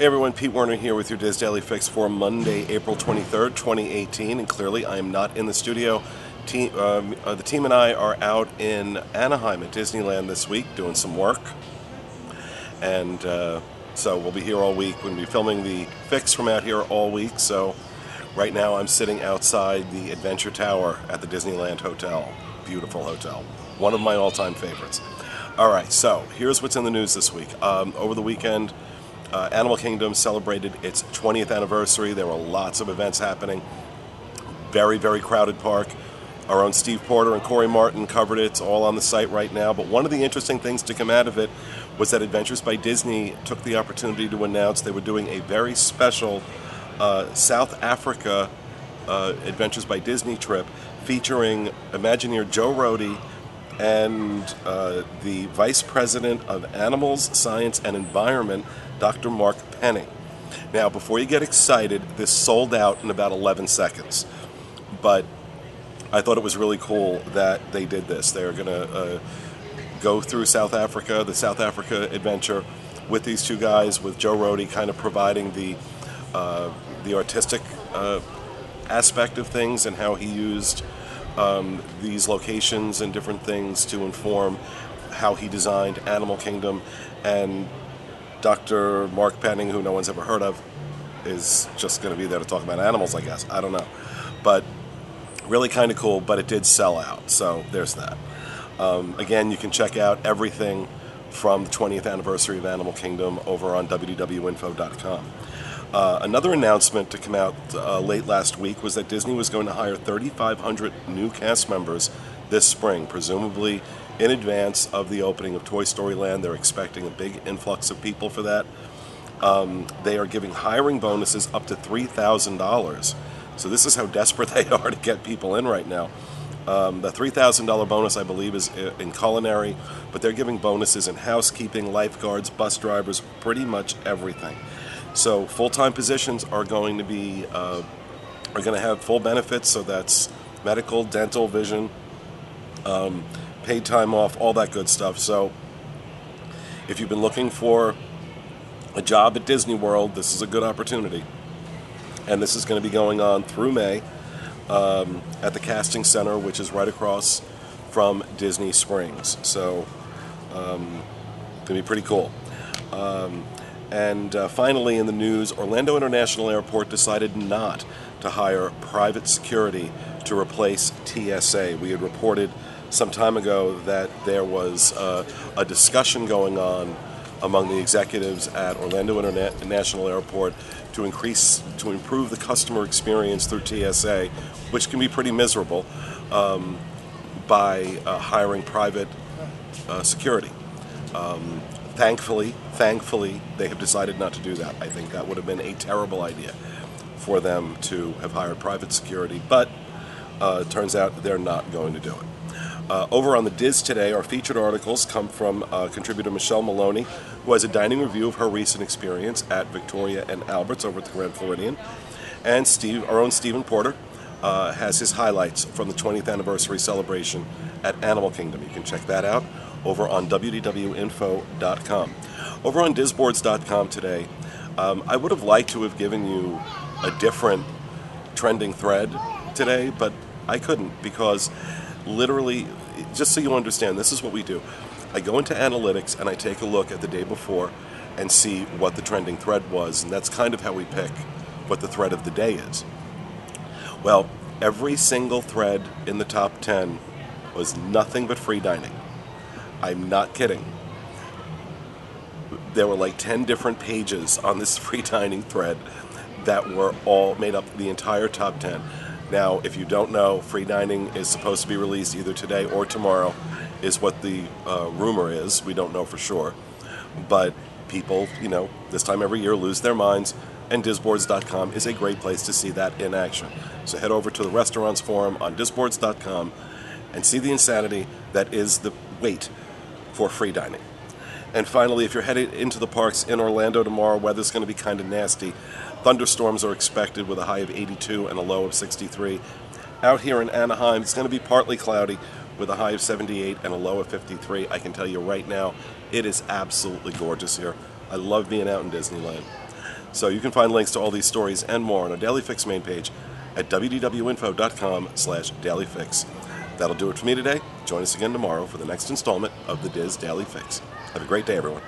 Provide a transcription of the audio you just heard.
Hey everyone, Pete Werner here with your DIS Daily Fix for Monday, April 23rd, 2018. And clearly, I am not in the studio. Team, um, uh, the team and I are out in Anaheim at Disneyland this week doing some work. And uh, so we'll be here all week. We'll be filming the fix from out here all week. So right now, I'm sitting outside the Adventure Tower at the Disneyland Hotel. Beautiful hotel. One of my all time favorites. All right, so here's what's in the news this week. Um, over the weekend, uh, Animal Kingdom celebrated its 20th anniversary. There were lots of events happening. Very, very crowded park. Our own Steve Porter and Corey Martin covered it. It's all on the site right now. But one of the interesting things to come out of it was that Adventures by Disney took the opportunity to announce they were doing a very special uh, South Africa uh, Adventures by Disney trip featuring Imagineer Joe Rohde and uh, the Vice President of Animals, Science, and Environment, Dr. Mark Penning. Now, before you get excited, this sold out in about 11 seconds. But I thought it was really cool that they did this. They're going to uh, go through South Africa, the South Africa adventure, with these two guys, with Joe Rohde kind of providing the uh, the artistic uh, aspect of things and how he used um, these locations and different things to inform how he designed Animal Kingdom. And Dr. Mark Penning, who no one's ever heard of, is just going to be there to talk about animals, I guess. I don't know. But really kind of cool, but it did sell out. So there's that. Um, again, you can check out everything from the 20th anniversary of Animal Kingdom over on wdwinfo.com. Uh, another announcement to come out uh, late last week was that Disney was going to hire 3,500 new cast members this spring, presumably in advance of the opening of Toy Story Land. They're expecting a big influx of people for that. Um, they are giving hiring bonuses up to $3,000. So this is how desperate they are to get people in right now. Um, the $3,000 bonus, I believe, is in culinary, but they're giving bonuses in housekeeping, lifeguards, bus drivers, pretty much everything. So full-time positions are going to be uh, are going to have full benefits. So that's medical, dental, vision, um, paid time off, all that good stuff. So if you've been looking for a job at Disney World, this is a good opportunity. And this is going to be going on through May um, at the Casting Center, which is right across from Disney Springs. So um, it's going to be pretty cool. Um, and uh, finally, in the news, Orlando International Airport decided not to hire private security to replace TSA. We had reported some time ago that there was uh, a discussion going on among the executives at Orlando International Airport to increase, to improve the customer experience through TSA, which can be pretty miserable, um, by uh, hiring private uh, security. Um, thankfully, thankfully, they have decided not to do that. I think that would have been a terrible idea for them to have hired private security, but uh, it turns out they're not going to do it. Uh, over on the DIS today, our featured articles come from uh, contributor Michelle Maloney, who has a dining review of her recent experience at Victoria and Albert's over at the Grand Floridian, and Steve, our own Stephen Porter, uh, has his highlights from the 20th anniversary celebration at Animal Kingdom. You can check that out over on wdwinfo.com. Over on disboards.com today, um, I would have liked to have given you a different trending thread today, but I couldn't because literally, just so you understand, this is what we do. I go into analytics and I take a look at the day before and see what the trending thread was, and that's kind of how we pick what the thread of the day is. Well, every single thread in the top 10 was nothing but free dining. I'm not kidding. There were like 10 different pages on this free dining thread that were all made up the entire top 10. Now, if you don't know, free dining is supposed to be released either today or tomorrow, is what the uh, rumor is. We don't know for sure. But people, you know, this time every year lose their minds, and disboards.com is a great place to see that in action. So head over to the restaurants forum on disboards.com and see the insanity that is the wait for free dining. And finally, if you're headed into the parks in Orlando tomorrow, weather's going to be kind of nasty. Thunderstorms are expected with a high of 82 and a low of 63. Out here in Anaheim, it's going to be partly cloudy with a high of 78 and a low of 53. I can tell you right now, it is absolutely gorgeous here. I love being out in Disneyland. So you can find links to all these stories and more on our Daily Fix main page at wdwinfo.com slash dailyfix. That'll do it for me today. Join us again tomorrow for the next installment of the DIS Daily Fix. Have a great day, everyone.